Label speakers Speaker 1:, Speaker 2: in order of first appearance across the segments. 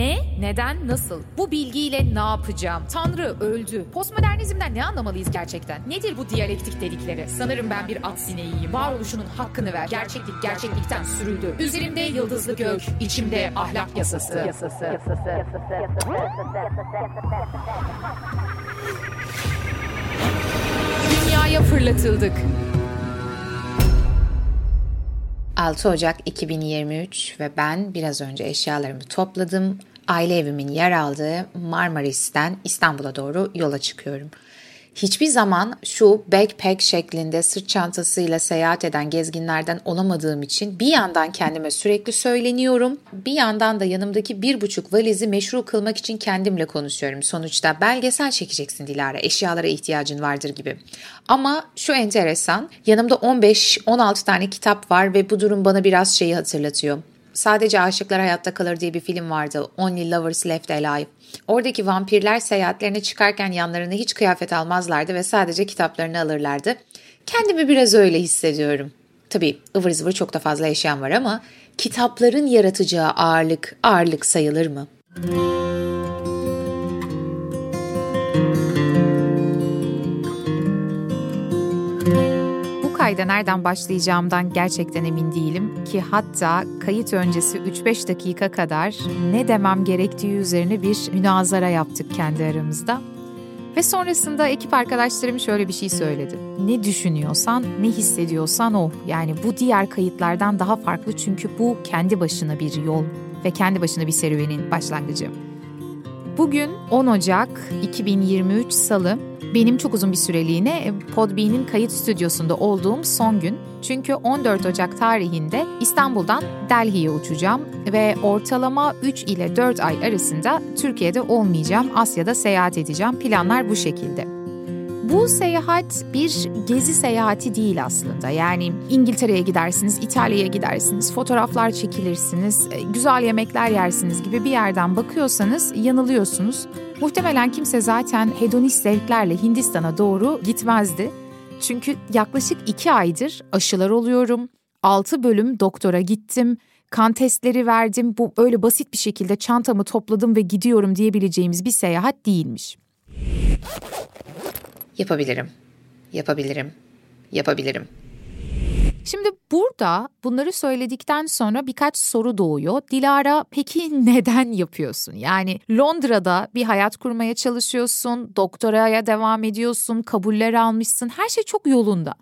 Speaker 1: Ne, neden, nasıl? Bu bilgiyle ne yapacağım? Tanrı öldü. Postmodernizmden ne anlamalıyız gerçekten? Nedir bu diyalektik dedikleri? Sanırım ben bir at sineğiyim. Varoluşunun hakkını ver. Gerçeklik gerçeklikten sürüldü. Üzerimde yıldızlı gök, içimde ahlak yasası. yasası. yasası. Dünyaya fırlatıldık.
Speaker 2: 6 Ocak 2023 ve ben biraz önce eşyalarımı topladım. Aile evimin yer aldığı Marmaris'ten İstanbul'a doğru yola çıkıyorum. Hiçbir zaman şu backpack şeklinde sırt çantasıyla seyahat eden gezginlerden olamadığım için bir yandan kendime sürekli söyleniyorum, bir yandan da yanımdaki bir buçuk valizi meşru kılmak için kendimle konuşuyorum. Sonuçta belgesel çekeceksin Dilara, eşyalara ihtiyacın vardır gibi. Ama şu enteresan, yanımda 15-16 tane kitap var ve bu durum bana biraz şeyi hatırlatıyor. Sadece Aşıklar Hayatta Kalır diye bir film vardı. Only Lovers Left Alive. Oradaki vampirler seyahatlerine çıkarken yanlarına hiç kıyafet almazlardı ve sadece kitaplarını alırlardı. Kendimi biraz öyle hissediyorum. Tabii ıvır zıvır çok da fazla eşyam var ama kitapların yaratacağı ağırlık ağırlık sayılır mı?
Speaker 1: Kayda nereden başlayacağımdan gerçekten emin değilim ki hatta kayıt öncesi 3-5 dakika kadar ne demem gerektiği üzerine bir münazara yaptık kendi aramızda. Ve sonrasında ekip arkadaşlarım şöyle bir şey söyledi. Ne düşünüyorsan, ne hissediyorsan o. Yani bu diğer kayıtlardan daha farklı çünkü bu kendi başına bir yol ve kendi başına bir serüvenin başlangıcı. Bugün 10 Ocak 2023 Salı benim çok uzun bir süreliğine e, Podbean'in kayıt stüdyosunda olduğum son gün. Çünkü 14 Ocak tarihinde İstanbul'dan Delhi'ye uçacağım ve ortalama 3 ile 4 ay arasında Türkiye'de olmayacağım, Asya'da seyahat edeceğim. Planlar bu şekilde. Bu seyahat bir gezi seyahati değil aslında. Yani İngiltere'ye gidersiniz, İtalya'ya gidersiniz, fotoğraflar çekilirsiniz, e, güzel yemekler yersiniz gibi bir yerden bakıyorsanız yanılıyorsunuz. Muhtemelen kimse zaten hedonist zevklerle Hindistan'a doğru gitmezdi. Çünkü yaklaşık iki aydır aşılar oluyorum. Altı bölüm doktora gittim. Kan testleri verdim. Bu öyle basit bir şekilde çantamı topladım ve gidiyorum diyebileceğimiz bir seyahat değilmiş.
Speaker 2: Yapabilirim. Yapabilirim. Yapabilirim.
Speaker 1: Şimdi burada bunları söyledikten sonra birkaç soru doğuyor. Dilara peki neden yapıyorsun? Yani Londra'da bir hayat kurmaya çalışıyorsun, doktoraya devam ediyorsun, kabuller almışsın, her şey çok yolunda.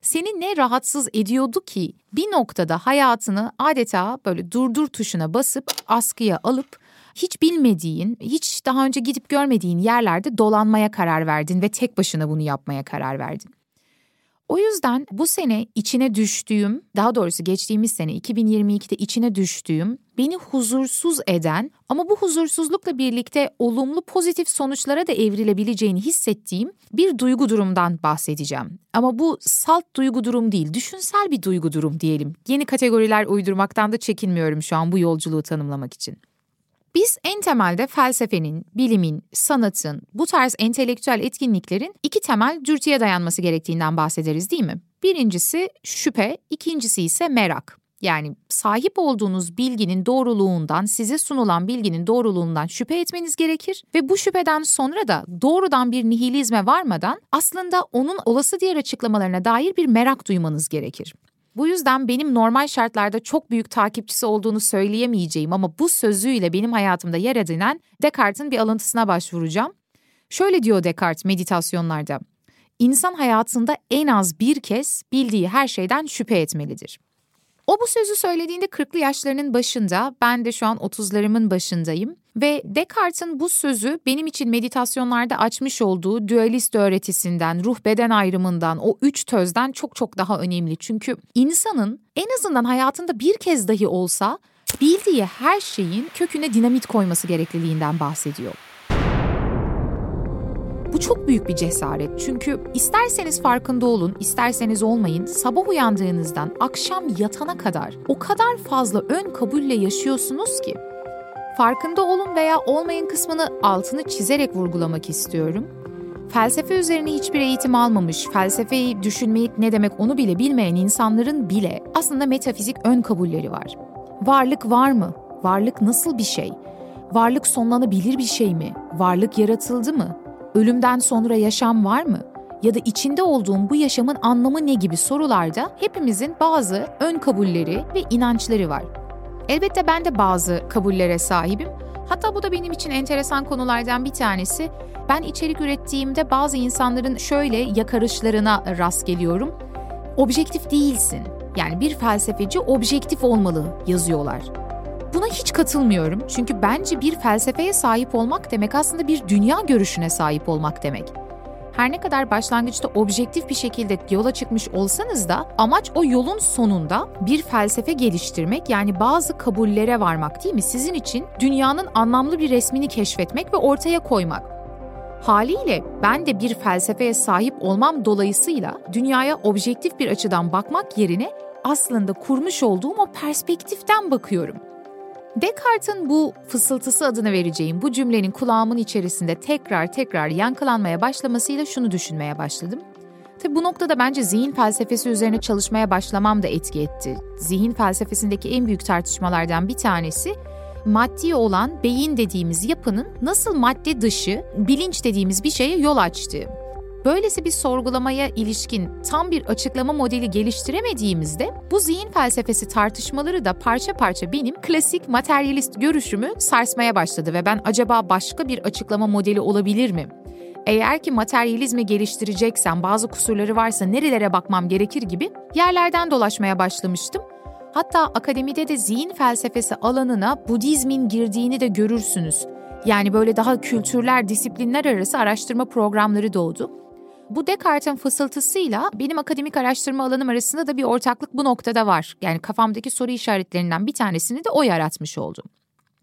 Speaker 1: Seni ne rahatsız ediyordu ki bir noktada hayatını adeta böyle durdur tuşuna basıp askıya alıp hiç bilmediğin, hiç daha önce gidip görmediğin yerlerde dolanmaya karar verdin ve tek başına bunu yapmaya karar verdin. O yüzden bu sene içine düştüğüm, daha doğrusu geçtiğimiz sene 2022'de içine düştüğüm, beni huzursuz eden ama bu huzursuzlukla birlikte olumlu pozitif sonuçlara da evrilebileceğini hissettiğim bir duygu durumdan bahsedeceğim. Ama bu salt duygu durum değil, düşünsel bir duygu durum diyelim. Yeni kategoriler uydurmaktan da çekinmiyorum şu an bu yolculuğu tanımlamak için. Biz en temelde felsefenin, bilimin, sanatın, bu tarz entelektüel etkinliklerin iki temel dürtüye dayanması gerektiğinden bahsederiz değil mi? Birincisi şüphe, ikincisi ise merak. Yani sahip olduğunuz bilginin doğruluğundan, size sunulan bilginin doğruluğundan şüphe etmeniz gerekir ve bu şüpheden sonra da doğrudan bir nihilizme varmadan aslında onun olası diğer açıklamalarına dair bir merak duymanız gerekir. Bu yüzden benim normal şartlarda çok büyük takipçisi olduğunu söyleyemeyeceğim ama bu sözüyle benim hayatımda yer edinen Descartes'in bir alıntısına başvuracağım. Şöyle diyor Descartes meditasyonlarda. İnsan hayatında en az bir kez bildiği her şeyden şüphe etmelidir. O bu sözü söylediğinde 40'lı yaşlarının başında, ben de şu an 30'larımın başındayım. Ve Descartes'in bu sözü benim için meditasyonlarda açmış olduğu dualist öğretisinden, ruh beden ayrımından, o üç tözden çok çok daha önemli. Çünkü insanın en azından hayatında bir kez dahi olsa bildiği her şeyin köküne dinamit koyması gerekliliğinden bahsediyor. Bu çok büyük bir cesaret çünkü isterseniz farkında olun, isterseniz olmayın, sabah uyandığınızdan akşam yatana kadar o kadar fazla ön kabulle yaşıyorsunuz ki. Farkında olun veya olmayın kısmını altını çizerek vurgulamak istiyorum. Felsefe üzerine hiçbir eğitim almamış, felsefeyi düşünmeyi ne demek onu bile bilmeyen insanların bile aslında metafizik ön kabulleri var. Varlık var mı? Varlık nasıl bir şey? Varlık sonlanabilir bir şey mi? Varlık yaratıldı mı? Ölümden sonra yaşam var mı? Ya da içinde olduğum bu yaşamın anlamı ne gibi sorularda hepimizin bazı ön kabulleri ve inançları var. Elbette ben de bazı kabullere sahibim. Hatta bu da benim için enteresan konulardan bir tanesi. Ben içerik ürettiğimde bazı insanların şöyle yakarışlarına rast geliyorum. Objektif değilsin. Yani bir felsefeci objektif olmalı yazıyorlar. Buna hiç katılmıyorum çünkü bence bir felsefeye sahip olmak demek aslında bir dünya görüşüne sahip olmak demek. Her ne kadar başlangıçta objektif bir şekilde yola çıkmış olsanız da amaç o yolun sonunda bir felsefe geliştirmek yani bazı kabullere varmak değil mi? Sizin için dünyanın anlamlı bir resmini keşfetmek ve ortaya koymak. Haliyle ben de bir felsefeye sahip olmam dolayısıyla dünyaya objektif bir açıdan bakmak yerine aslında kurmuş olduğum o perspektiften bakıyorum. Descartes'in bu fısıltısı adını vereceğim bu cümlenin kulağımın içerisinde tekrar tekrar yankılanmaya başlamasıyla şunu düşünmeye başladım. Tabi bu noktada bence zihin felsefesi üzerine çalışmaya başlamam da etki etti. Zihin felsefesindeki en büyük tartışmalardan bir tanesi maddi olan beyin dediğimiz yapının nasıl madde dışı, bilinç dediğimiz bir şeye yol açtığı. Böylesi bir sorgulamaya ilişkin tam bir açıklama modeli geliştiremediğimizde bu zihin felsefesi tartışmaları da parça parça benim klasik materyalist görüşümü sarsmaya başladı ve ben acaba başka bir açıklama modeli olabilir mi? Eğer ki materyalizmi geliştireceksem bazı kusurları varsa nerelere bakmam gerekir gibi yerlerden dolaşmaya başlamıştım. Hatta akademide de zihin felsefesi alanına Budizmin girdiğini de görürsünüz. Yani böyle daha kültürler, disiplinler arası araştırma programları doğdu. Bu Descartes'in fısıltısıyla benim akademik araştırma alanım arasında da bir ortaklık bu noktada var. Yani kafamdaki soru işaretlerinden bir tanesini de o yaratmış oldu.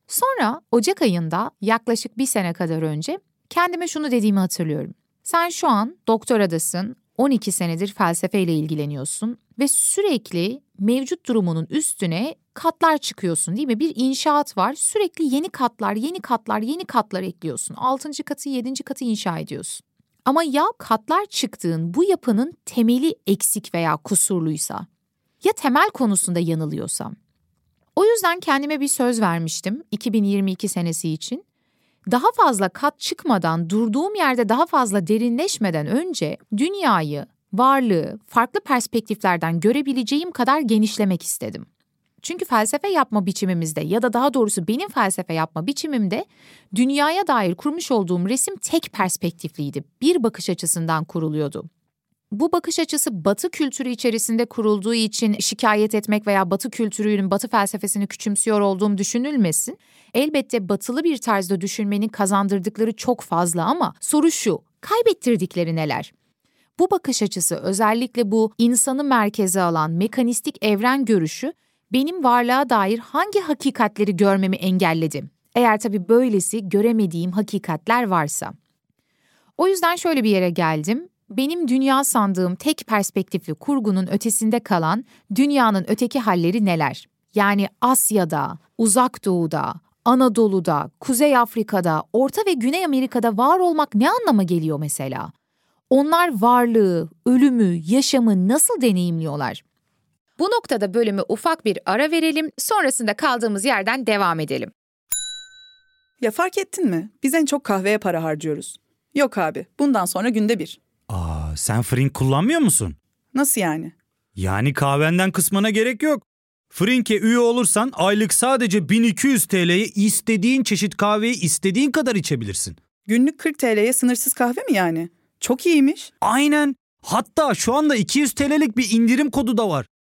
Speaker 1: Sonra Ocak ayında yaklaşık bir sene kadar önce kendime şunu dediğimi hatırlıyorum. Sen şu an doktoradasın, 12 senedir felsefeyle ilgileniyorsun ve sürekli mevcut durumunun üstüne katlar çıkıyorsun değil mi? Bir inşaat var. Sürekli yeni katlar, yeni katlar, yeni katlar ekliyorsun. 6. katı, 7. katı inşa ediyorsun. Ama ya katlar çıktığın bu yapının temeli eksik veya kusurluysa? Ya temel konusunda yanılıyorsam? O yüzden kendime bir söz vermiştim 2022 senesi için. Daha fazla kat çıkmadan, durduğum yerde daha fazla derinleşmeden önce dünyayı, varlığı farklı perspektiflerden görebileceğim kadar genişlemek istedim. Çünkü felsefe yapma biçimimizde ya da daha doğrusu benim felsefe yapma biçimimde dünyaya dair kurmuş olduğum resim tek perspektifliydi. Bir bakış açısından kuruluyordu. Bu bakış açısı Batı kültürü içerisinde kurulduğu için şikayet etmek veya Batı kültürünün, Batı felsefesini küçümsüyor olduğum düşünülmesin. Elbette batılı bir tarzda düşünmenin kazandırdıkları çok fazla ama soru şu, kaybettirdikleri neler? Bu bakış açısı özellikle bu insanı merkeze alan mekanistik evren görüşü benim varlığa dair hangi hakikatleri görmemi engelledi? Eğer tabii böylesi göremediğim hakikatler varsa. O yüzden şöyle bir yere geldim. Benim dünya sandığım tek perspektifli kurgunun ötesinde kalan dünyanın öteki halleri neler? Yani Asya'da, Uzak Doğu'da, Anadolu'da, Kuzey Afrika'da, Orta ve Güney Amerika'da var olmak ne anlama geliyor mesela? Onlar varlığı, ölümü, yaşamı nasıl deneyimliyorlar? Bu noktada bölümü ufak bir ara verelim, sonrasında kaldığımız yerden devam edelim.
Speaker 3: Ya fark ettin mi? Biz en çok kahveye para harcıyoruz. Yok abi, bundan sonra günde bir.
Speaker 4: Aa, sen Frink kullanmıyor musun?
Speaker 3: Nasıl yani?
Speaker 4: Yani kahvenden kısmına gerek yok. Frink'e üye olursan aylık sadece 1200 TL'ye istediğin çeşit kahveyi istediğin kadar içebilirsin.
Speaker 3: Günlük 40 TL'ye sınırsız kahve mi yani? Çok iyiymiş.
Speaker 4: Aynen. Hatta şu anda 200 TL'lik bir indirim kodu da var.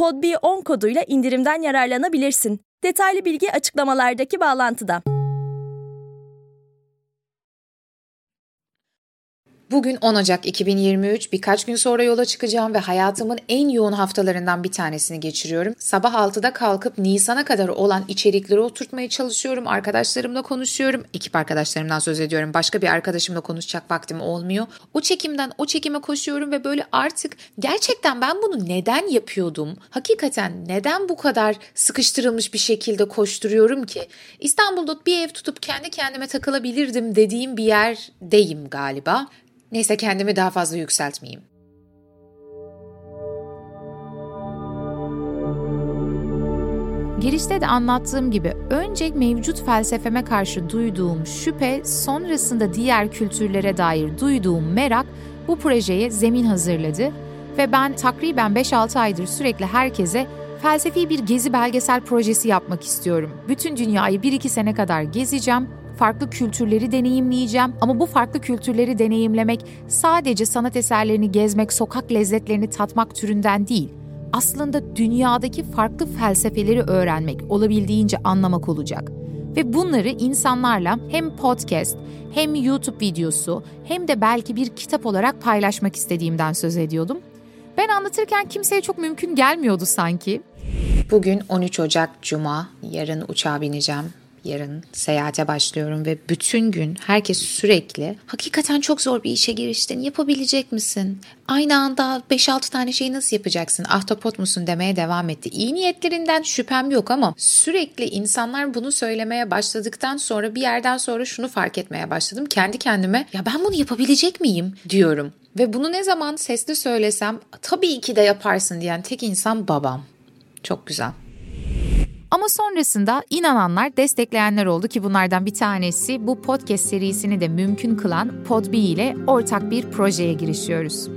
Speaker 5: podb10 koduyla indirimden yararlanabilirsin. Detaylı bilgi açıklamalardaki bağlantıda.
Speaker 2: Bugün 10 Ocak 2023 birkaç gün sonra yola çıkacağım ve hayatımın en yoğun haftalarından bir tanesini geçiriyorum. Sabah 6'da kalkıp Nisan'a kadar olan içerikleri oturtmaya çalışıyorum. Arkadaşlarımla konuşuyorum. Ekip arkadaşlarımdan söz ediyorum. Başka bir arkadaşımla konuşacak vaktim olmuyor. O çekimden o çekime koşuyorum ve böyle artık gerçekten ben bunu neden yapıyordum? Hakikaten neden bu kadar sıkıştırılmış bir şekilde koşturuyorum ki? İstanbul'da bir ev tutup kendi kendime takılabilirdim dediğim bir yerdeyim galiba. Neyse kendimi daha fazla yükseltmeyeyim.
Speaker 1: Girişte de anlattığım gibi önce mevcut felsefeme karşı duyduğum şüphe, sonrasında diğer kültürlere dair duyduğum merak bu projeye zemin hazırladı ve ben takriben 5-6 aydır sürekli herkese felsefi bir gezi belgesel projesi yapmak istiyorum. Bütün dünyayı 1-2 sene kadar gezeceğim farklı kültürleri deneyimleyeceğim ama bu farklı kültürleri deneyimlemek sadece sanat eserlerini gezmek, sokak lezzetlerini tatmak türünden değil. Aslında dünyadaki farklı felsefeleri öğrenmek, olabildiğince anlamak olacak. Ve bunları insanlarla hem podcast, hem YouTube videosu, hem de belki bir kitap olarak paylaşmak istediğimden söz ediyordum. Ben anlatırken kimseye çok mümkün gelmiyordu sanki.
Speaker 2: Bugün 13 Ocak Cuma, yarın uçağa bineceğim yarın seyahate başlıyorum ve bütün gün herkes sürekli hakikaten çok zor bir işe giriştin yapabilecek misin? Aynı anda 5-6 tane şeyi nasıl yapacaksın? Ahtapot musun demeye devam etti. İyi niyetlerinden şüphem yok ama sürekli insanlar bunu söylemeye başladıktan sonra bir yerden sonra şunu fark etmeye başladım. Kendi kendime ya ben bunu yapabilecek miyim diyorum. Ve bunu ne zaman sesli söylesem tabii ki de yaparsın diyen tek insan babam. Çok güzel.
Speaker 1: Ama sonrasında inananlar, destekleyenler oldu ki bunlardan bir tanesi bu podcast serisini de mümkün kılan Podbi ile ortak bir projeye girişiyoruz.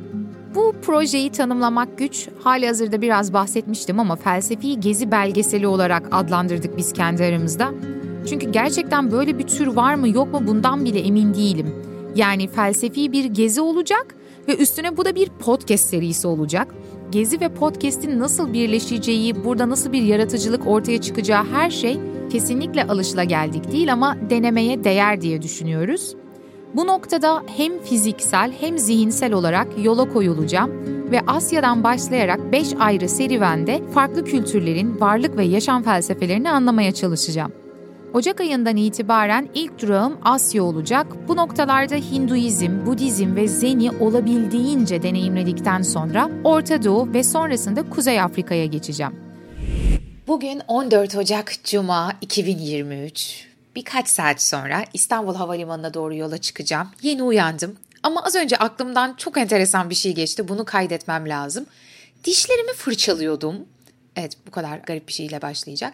Speaker 1: Bu projeyi tanımlamak güç. Hali hazırda biraz bahsetmiştim ama felsefi gezi belgeseli olarak adlandırdık biz kendi aramızda. Çünkü gerçekten böyle bir tür var mı yok mu bundan bile emin değilim. Yani felsefi bir gezi olacak ve üstüne bu da bir podcast serisi olacak. Gezi ve podcast'in nasıl birleşeceği, burada nasıl bir yaratıcılık ortaya çıkacağı her şey kesinlikle alışılageldik değil ama denemeye değer diye düşünüyoruz. Bu noktada hem fiziksel hem zihinsel olarak yola koyulacağım ve Asya'dan başlayarak 5 ayrı serüvende farklı kültürlerin varlık ve yaşam felsefelerini anlamaya çalışacağım. Ocak ayından itibaren ilk durağım Asya olacak. Bu noktalarda Hinduizm, Budizm ve Zen'i olabildiğince deneyimledikten sonra Orta Doğu ve sonrasında Kuzey Afrika'ya geçeceğim.
Speaker 2: Bugün 14 Ocak Cuma 2023. Birkaç saat sonra İstanbul Havalimanı'na doğru yola çıkacağım. Yeni uyandım ama az önce aklımdan çok enteresan bir şey geçti. Bunu kaydetmem lazım. Dişlerimi fırçalıyordum. Evet bu kadar garip bir şeyle başlayacak.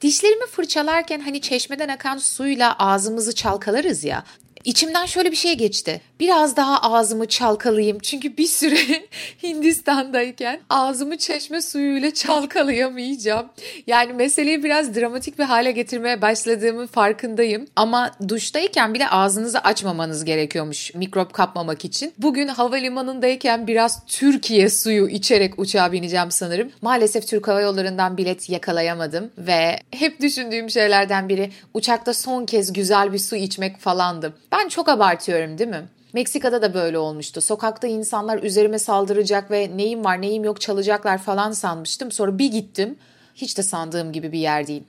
Speaker 2: Dişlerimi fırçalarken hani çeşmeden akan suyla ağzımızı çalkalarız ya. İçimden şöyle bir şey geçti. Biraz daha ağzımı çalkalayayım. Çünkü bir süre Hindistan'dayken ağzımı çeşme suyuyla çalkalayamayacağım. Yani meseleyi biraz dramatik bir hale getirmeye başladığımın farkındayım. Ama duştayken bile ağzınızı açmamanız gerekiyormuş mikrop kapmamak için. Bugün havalimanındayken biraz Türkiye suyu içerek uçağa bineceğim sanırım. Maalesef Türk Hava Yolları'ndan bilet yakalayamadım ve hep düşündüğüm şeylerden biri uçakta son kez güzel bir su içmek falandı. Çok abartıyorum değil mi? Meksika'da da böyle olmuştu. Sokakta insanlar üzerime saldıracak ve neyim var neyim yok çalacaklar falan sanmıştım. Sonra bir gittim. Hiç de sandığım gibi bir yer değil.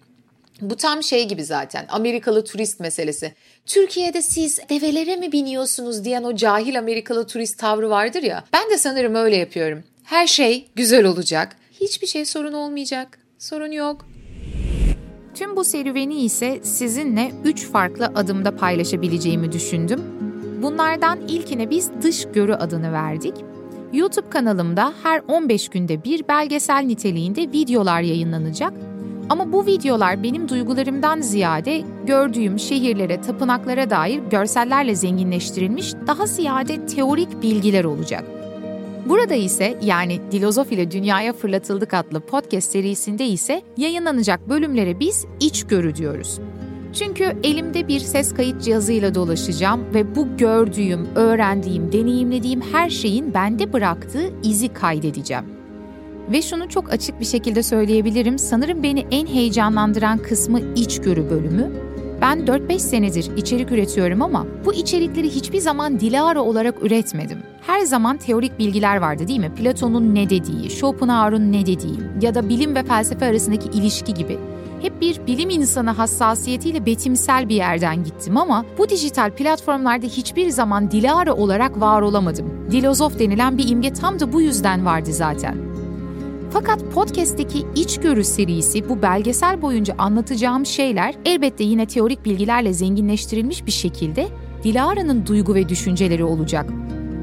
Speaker 2: Bu tam şey gibi zaten Amerikalı turist meselesi. Türkiye'de siz develere mi biniyorsunuz diyen o cahil Amerikalı turist tavrı vardır ya. Ben de sanırım öyle yapıyorum. Her şey güzel olacak. Hiçbir şey sorun olmayacak. Sorun yok.
Speaker 1: Tüm bu serüveni ise sizinle 3 farklı adımda paylaşabileceğimi düşündüm. Bunlardan ilkine biz dış görü adını verdik. YouTube kanalımda her 15 günde bir belgesel niteliğinde videolar yayınlanacak. Ama bu videolar benim duygularımdan ziyade gördüğüm şehirlere, tapınaklara dair görsellerle zenginleştirilmiş daha ziyade teorik bilgiler olacak. Burada ise yani Dilozof ile Dünyaya Fırlatıldık adlı podcast serisinde ise yayınlanacak bölümlere biz içgörü diyoruz. Çünkü elimde bir ses kayıt cihazıyla dolaşacağım ve bu gördüğüm, öğrendiğim, deneyimlediğim her şeyin bende bıraktığı izi kaydedeceğim. Ve şunu çok açık bir şekilde söyleyebilirim. Sanırım beni en heyecanlandıran kısmı içgörü bölümü. Ben 4-5 senedir içerik üretiyorum ama bu içerikleri hiçbir zaman Dilara olarak üretmedim. Her zaman teorik bilgiler vardı değil mi? Platon'un ne dediği, Schopenhauer'un ne dediği ya da bilim ve felsefe arasındaki ilişki gibi hep bir bilim insanı hassasiyetiyle betimsel bir yerden gittim ama bu dijital platformlarda hiçbir zaman Dilara olarak var olamadım. Dilozof denilen bir imge tam da bu yüzden vardı zaten. Fakat podcast'teki içgörü serisi bu belgesel boyunca anlatacağım şeyler elbette yine teorik bilgilerle zenginleştirilmiş bir şekilde Dilara'nın duygu ve düşünceleri olacak.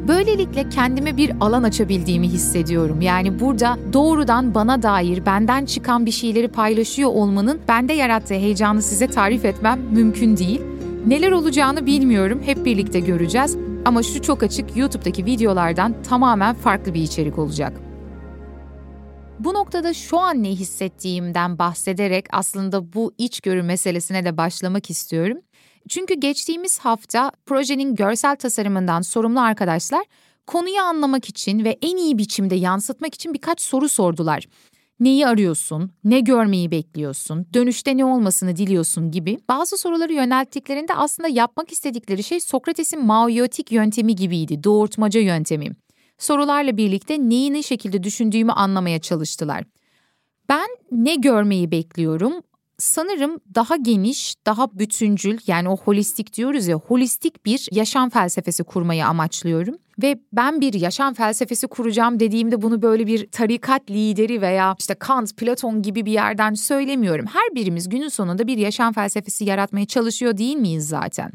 Speaker 1: Böylelikle kendime bir alan açabildiğimi hissediyorum. Yani burada doğrudan bana dair benden çıkan bir şeyleri paylaşıyor olmanın bende yarattığı heyecanı size tarif etmem mümkün değil. Neler olacağını bilmiyorum. Hep birlikte göreceğiz. Ama şu çok açık YouTube'daki videolardan tamamen farklı bir içerik olacak. Bu noktada şu an ne hissettiğimden bahsederek aslında bu içgörü meselesine de başlamak istiyorum. Çünkü geçtiğimiz hafta projenin görsel tasarımından sorumlu arkadaşlar konuyu anlamak için ve en iyi biçimde yansıtmak için birkaç soru sordular. Neyi arıyorsun, ne görmeyi bekliyorsun, dönüşte ne olmasını diliyorsun gibi bazı soruları yönelttiklerinde aslında yapmak istedikleri şey Sokrates'in maoyotik yöntemi gibiydi, doğurtmaca yöntemi. Sorularla birlikte neyi ne şekilde düşündüğümü anlamaya çalıştılar. Ben ne görmeyi bekliyorum? sanırım daha geniş, daha bütüncül yani o holistik diyoruz ya holistik bir yaşam felsefesi kurmayı amaçlıyorum. Ve ben bir yaşam felsefesi kuracağım dediğimde bunu böyle bir tarikat lideri veya işte Kant, Platon gibi bir yerden söylemiyorum. Her birimiz günün sonunda bir yaşam felsefesi yaratmaya çalışıyor değil miyiz zaten?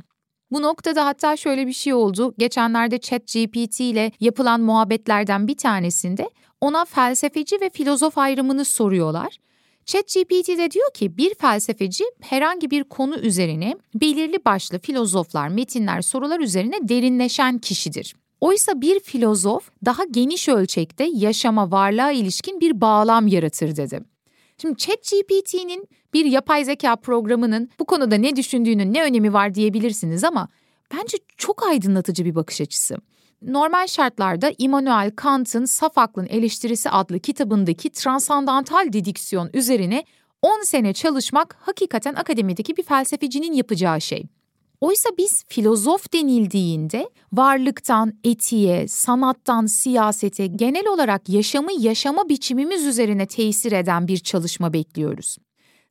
Speaker 1: Bu noktada hatta şöyle bir şey oldu. Geçenlerde ChatGPT ile yapılan muhabbetlerden bir tanesinde ona felsefeci ve filozof ayrımını soruyorlar. ChatGPT de diyor ki bir felsefeci herhangi bir konu üzerine belirli başlı filozoflar, metinler, sorular üzerine derinleşen kişidir. Oysa bir filozof daha geniş ölçekte yaşama, varlığa ilişkin bir bağlam yaratır dedi. Şimdi ChatGPT'nin bir yapay zeka programının bu konuda ne düşündüğünün ne önemi var diyebilirsiniz ama bence çok aydınlatıcı bir bakış açısı. Normal şartlarda Immanuel Kant'ın Saf Aklın Eleştirisi adlı kitabındaki transandantal dediksiyon üzerine 10 sene çalışmak hakikaten akademideki bir felsefecinin yapacağı şey. Oysa biz filozof denildiğinde varlıktan etiğe, sanattan siyasete, genel olarak yaşamı yaşama biçimimiz üzerine tesir eden bir çalışma bekliyoruz.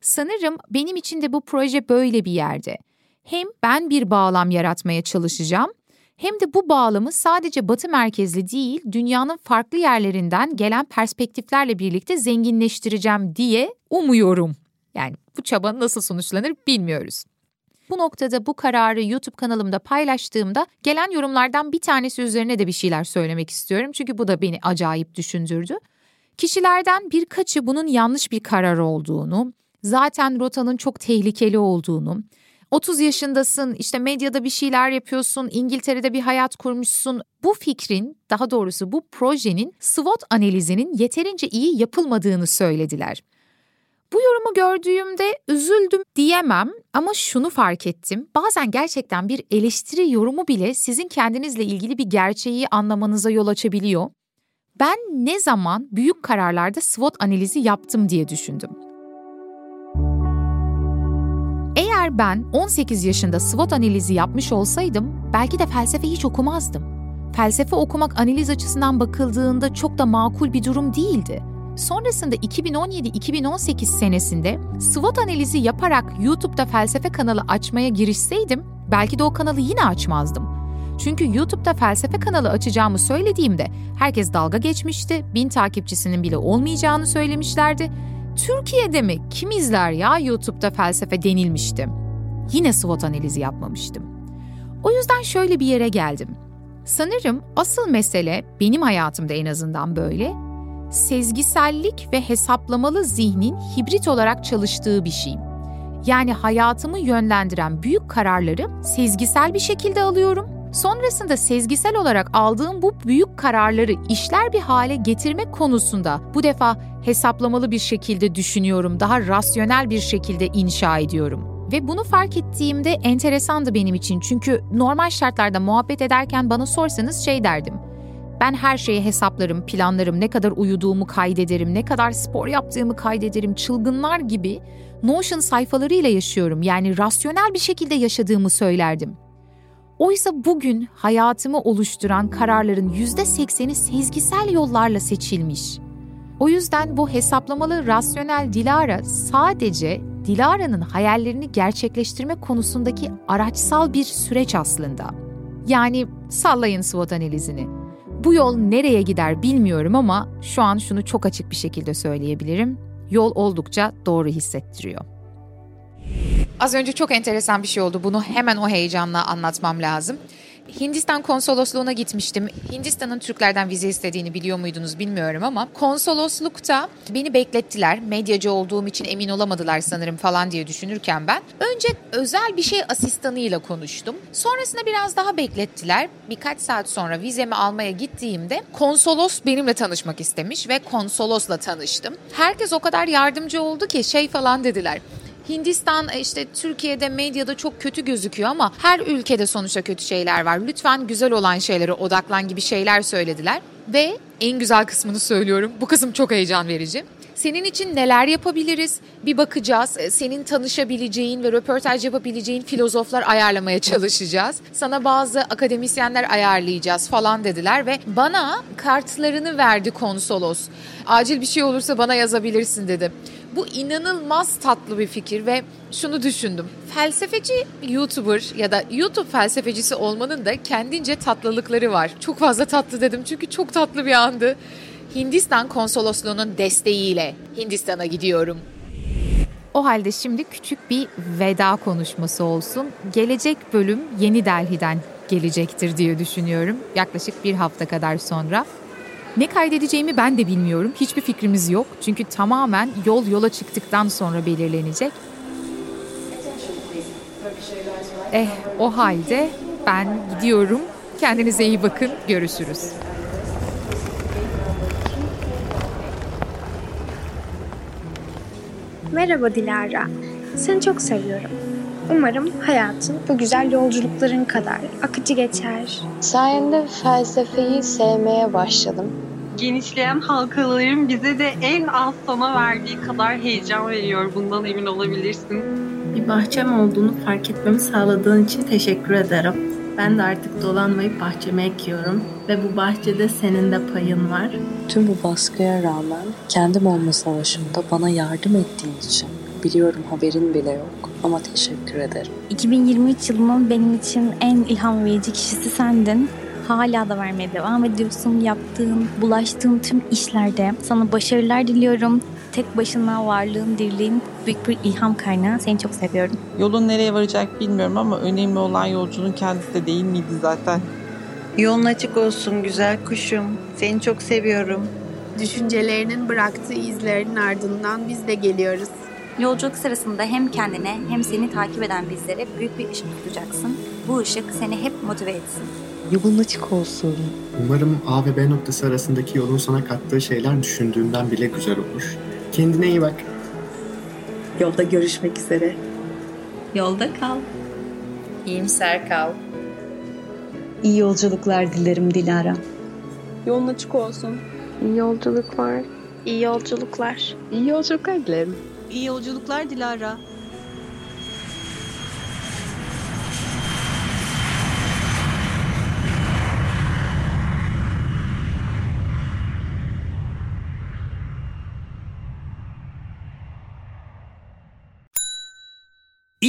Speaker 1: Sanırım benim için de bu proje böyle bir yerde. Hem ben bir bağlam yaratmaya çalışacağım hem de bu bağlamı sadece batı merkezli değil, dünyanın farklı yerlerinden gelen perspektiflerle birlikte zenginleştireceğim diye umuyorum. Yani bu çaba nasıl sonuçlanır bilmiyoruz. Bu noktada bu kararı YouTube kanalımda paylaştığımda gelen yorumlardan bir tanesi üzerine de bir şeyler söylemek istiyorum. Çünkü bu da beni acayip düşündürdü. Kişilerden birkaçı bunun yanlış bir karar olduğunu, zaten rotanın çok tehlikeli olduğunu, 30 yaşındasın, işte medyada bir şeyler yapıyorsun, İngiltere'de bir hayat kurmuşsun. Bu fikrin, daha doğrusu bu projenin SWOT analizinin yeterince iyi yapılmadığını söylediler. Bu yorumu gördüğümde üzüldüm diyemem ama şunu fark ettim. Bazen gerçekten bir eleştiri yorumu bile sizin kendinizle ilgili bir gerçeği anlamanıza yol açabiliyor. Ben ne zaman büyük kararlarda SWOT analizi yaptım diye düşündüm. Eğer ben 18 yaşında SWOT analizi yapmış olsaydım belki de felsefe hiç okumazdım. Felsefe okumak analiz açısından bakıldığında çok da makul bir durum değildi. Sonrasında 2017-2018 senesinde SWOT analizi yaparak YouTube'da felsefe kanalı açmaya girişseydim belki de o kanalı yine açmazdım. Çünkü YouTube'da felsefe kanalı açacağımı söylediğimde herkes dalga geçmişti, bin takipçisinin bile olmayacağını söylemişlerdi Türkiye'de mi kim izler ya YouTube'da felsefe denilmişti. Yine SWOT analizi yapmamıştım. O yüzden şöyle bir yere geldim. Sanırım asıl mesele benim hayatımda en azından böyle. sezgisellik ve hesaplamalı zihnin hibrit olarak çalıştığı bir şey. Yani hayatımı yönlendiren büyük kararları sezgisel bir şekilde alıyorum. Sonrasında sezgisel olarak aldığım bu büyük kararları işler bir hale getirmek konusunda bu defa hesaplamalı bir şekilde düşünüyorum, daha rasyonel bir şekilde inşa ediyorum. Ve bunu fark ettiğimde enteresandı benim için. Çünkü normal şartlarda muhabbet ederken bana sorsanız şey derdim. Ben her şeyi hesaplarım, planlarım, ne kadar uyuduğumu kaydederim, ne kadar spor yaptığımı kaydederim, çılgınlar gibi Notion sayfalarıyla yaşıyorum. Yani rasyonel bir şekilde yaşadığımı söylerdim. Oysa bugün hayatımı oluşturan kararların %80'i sezgisel yollarla seçilmiş. O yüzden bu hesaplamalı rasyonel Dilara sadece Dilara'nın hayallerini gerçekleştirme konusundaki araçsal bir süreç aslında. Yani sallayın SWOT analizini. Bu yol nereye gider bilmiyorum ama şu an şunu çok açık bir şekilde söyleyebilirim. Yol oldukça doğru hissettiriyor. Az önce çok enteresan bir şey oldu. Bunu hemen o heyecanla anlatmam lazım. Hindistan konsolosluğuna gitmiştim. Hindistan'ın Türklerden vize istediğini biliyor muydunuz bilmiyorum ama konsoloslukta beni beklettiler. Medyacı olduğum için emin olamadılar sanırım falan diye düşünürken ben. Önce özel bir şey asistanıyla konuştum. Sonrasında biraz daha beklettiler. Birkaç saat sonra vizemi almaya gittiğimde konsolos benimle tanışmak istemiş ve konsolosla tanıştım. Herkes o kadar yardımcı oldu ki şey falan dediler. Hindistan e, işte Türkiye'de medyada çok kötü gözüküyor ama her ülkede sonuçta kötü şeyler var. Lütfen güzel olan şeylere odaklan gibi şeyler söylediler. Ve en güzel kısmını söylüyorum. Bu kısım çok heyecan verici. Senin için neler yapabiliriz? Bir bakacağız. E, senin tanışabileceğin ve röportaj yapabileceğin filozoflar ayarlamaya çalışacağız. Sana bazı akademisyenler ayarlayacağız falan dediler ve bana kartlarını verdi konsolos. Acil bir şey olursa bana yazabilirsin dedi. Bu inanılmaz tatlı bir fikir ve şunu düşündüm. Felsefeci YouTuber ya da YouTube felsefecisi olmanın da kendince tatlılıkları var. Çok fazla tatlı dedim çünkü çok tatlı bir andı. Hindistan konsolosluğunun desteğiyle Hindistan'a gidiyorum. O halde şimdi küçük bir veda konuşması olsun. Gelecek bölüm Yeni Delhi'den gelecektir diye düşünüyorum. Yaklaşık bir hafta kadar sonra. Ne kaydedeceğimi ben de bilmiyorum. Hiçbir fikrimiz yok. Çünkü tamamen yol yola çıktıktan sonra belirlenecek. Eh o halde ben gidiyorum. Kendinize iyi bakın. Görüşürüz.
Speaker 6: Merhaba Dilara. Seni çok seviyorum. Umarım hayatın bu güzel yolculukların kadar akıcı geçer.
Speaker 7: Sayende felsefeyi sevmeye başladım.
Speaker 8: Genişleyen halkaların bize de en az sana verdiği kadar heyecan veriyor. Bundan emin olabilirsin.
Speaker 9: Bir bahçem olduğunu fark etmemi sağladığın için teşekkür ederim. Ben de artık dolanmayıp bahçeme ekiyorum ve bu bahçede senin de payın var.
Speaker 7: Tüm bu baskıya rağmen kendim olma savaşımda bana yardım ettiğin için biliyorum haberin bile yok ama teşekkür ederim.
Speaker 10: 2023 yılının benim için en ilham verici kişisi sendin. Hala da vermeye devam ediyorsun. Yaptığın, bulaştığın tüm işlerde sana başarılar diliyorum. Tek başına varlığın, dirliğin büyük bir ilham kaynağı. Seni çok seviyorum.
Speaker 11: Yolun nereye varacak bilmiyorum ama önemli olan yolculuğun kendisi de değil miydi zaten?
Speaker 12: Yolun açık olsun güzel kuşum. Seni çok seviyorum.
Speaker 13: Düşüncelerinin bıraktığı izlerin ardından biz de geliyoruz.
Speaker 10: Yolculuk sırasında hem kendine hem seni takip eden bizlere büyük bir ışık tutacaksın. Bu ışık seni hep motive etsin.
Speaker 12: Yolun açık olsun.
Speaker 14: Umarım A ve B noktası arasındaki yolun sana kattığı şeyler düşündüğünden bile güzel olur. Kendine iyi bak.
Speaker 12: Yolda görüşmek üzere.
Speaker 10: Yolda kal.
Speaker 2: İyimser kal.
Speaker 12: İyi yolculuklar dilerim Dilara.
Speaker 8: Yolun açık olsun.
Speaker 6: İyi yolculuklar. İyi yolculuklar.
Speaker 8: İyi yolculuklar dilerim.
Speaker 3: İyi yolculuklar Dilara.